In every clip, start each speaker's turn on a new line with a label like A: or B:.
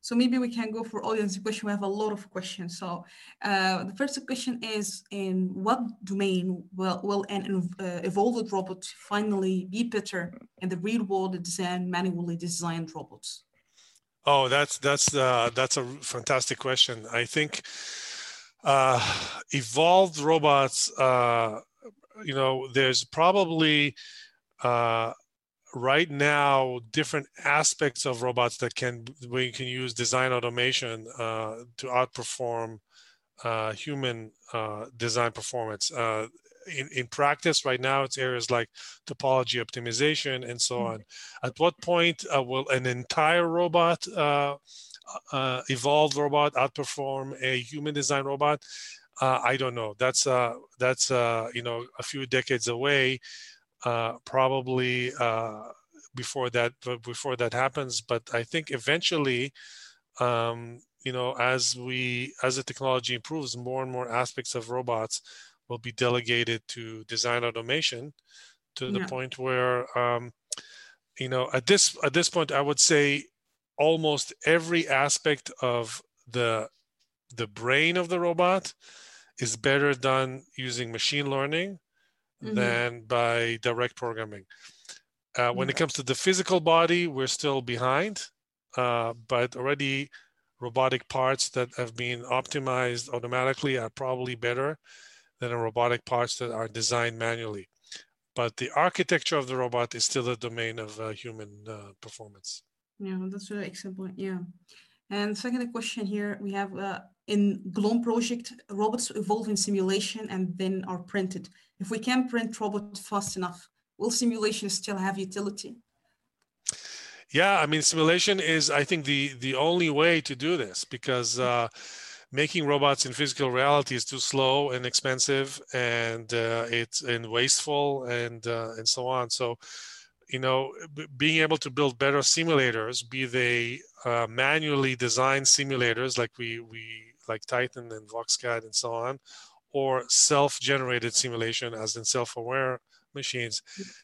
A: So maybe we can go for audience question. We have a lot of questions. So uh, the first question is: In what domain will will an uh, evolved robot finally be better in the real world than manually designed robots?
B: Oh, that's that's uh, that's a fantastic question. I think uh, evolved robots. Uh, you know, there's probably uh, right now different aspects of robots that can we can use design automation uh, to outperform uh, human uh, design performance. Uh, in, in practice right now, it's areas like topology optimization and so on. At what point uh, will an entire robot, uh, evolved robot, outperform a human design robot? I don't know. That's that's you know a few decades away. Uh, probably uh, before that before that happens. But I think eventually, um, you know, as we as the technology improves, more and more aspects of robots will be delegated to design automation, to the yeah. point where, um, you know, at this at this point, I would say almost every aspect of the the brain of the robot is better done using machine learning mm-hmm. than by direct programming. Uh, when it comes to the physical body, we're still behind, uh, but already robotic parts that have been optimized automatically are probably better than robotic parts that are designed manually. But the architecture of the robot is still a domain of uh, human uh, performance.
A: Yeah, that's an excellent point. Yeah. And second question here, we have uh, in GOLEM project, robots evolve in simulation and then are printed. If we can print robots fast enough, will simulation still have utility?
B: Yeah, I mean, simulation is, I think, the the only way to do this because uh, making robots in physical reality is too slow and expensive, and uh, it's and wasteful, and uh, and so on. So, you know, b- being able to build better simulators, be they uh, manually designed simulators like we we like Titan and VoxCAD and so on, or self-generated simulation, as in self-aware machines,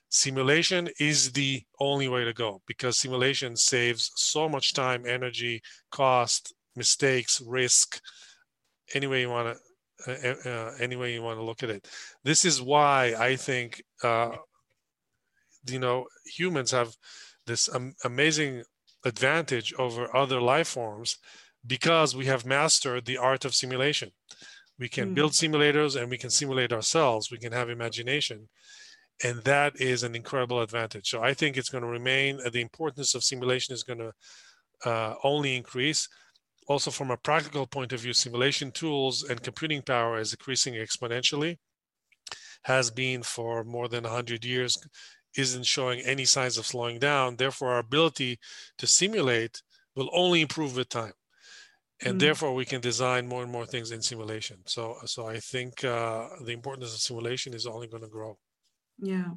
B: simulation is the only way to go because simulation saves so much time, energy, cost, mistakes, risk, any way you want to. Uh, uh, any way you want to look at it. This is why I think uh, you know humans have this um, amazing advantage over other life forms because we have mastered the art of simulation. We can mm. build simulators and we can simulate ourselves. We can have imagination and that is an incredible advantage. So I think it's going to remain. Uh, the importance of simulation is going to uh, only increase. Also, from a practical point of view, simulation tools and computing power is increasing exponentially. Has been for more than 100 years, isn't showing any signs of slowing down. Therefore, our ability to simulate will only improve with time and mm. therefore we can design more and more things in simulation so so i think uh, the importance of simulation is only going to grow
A: yeah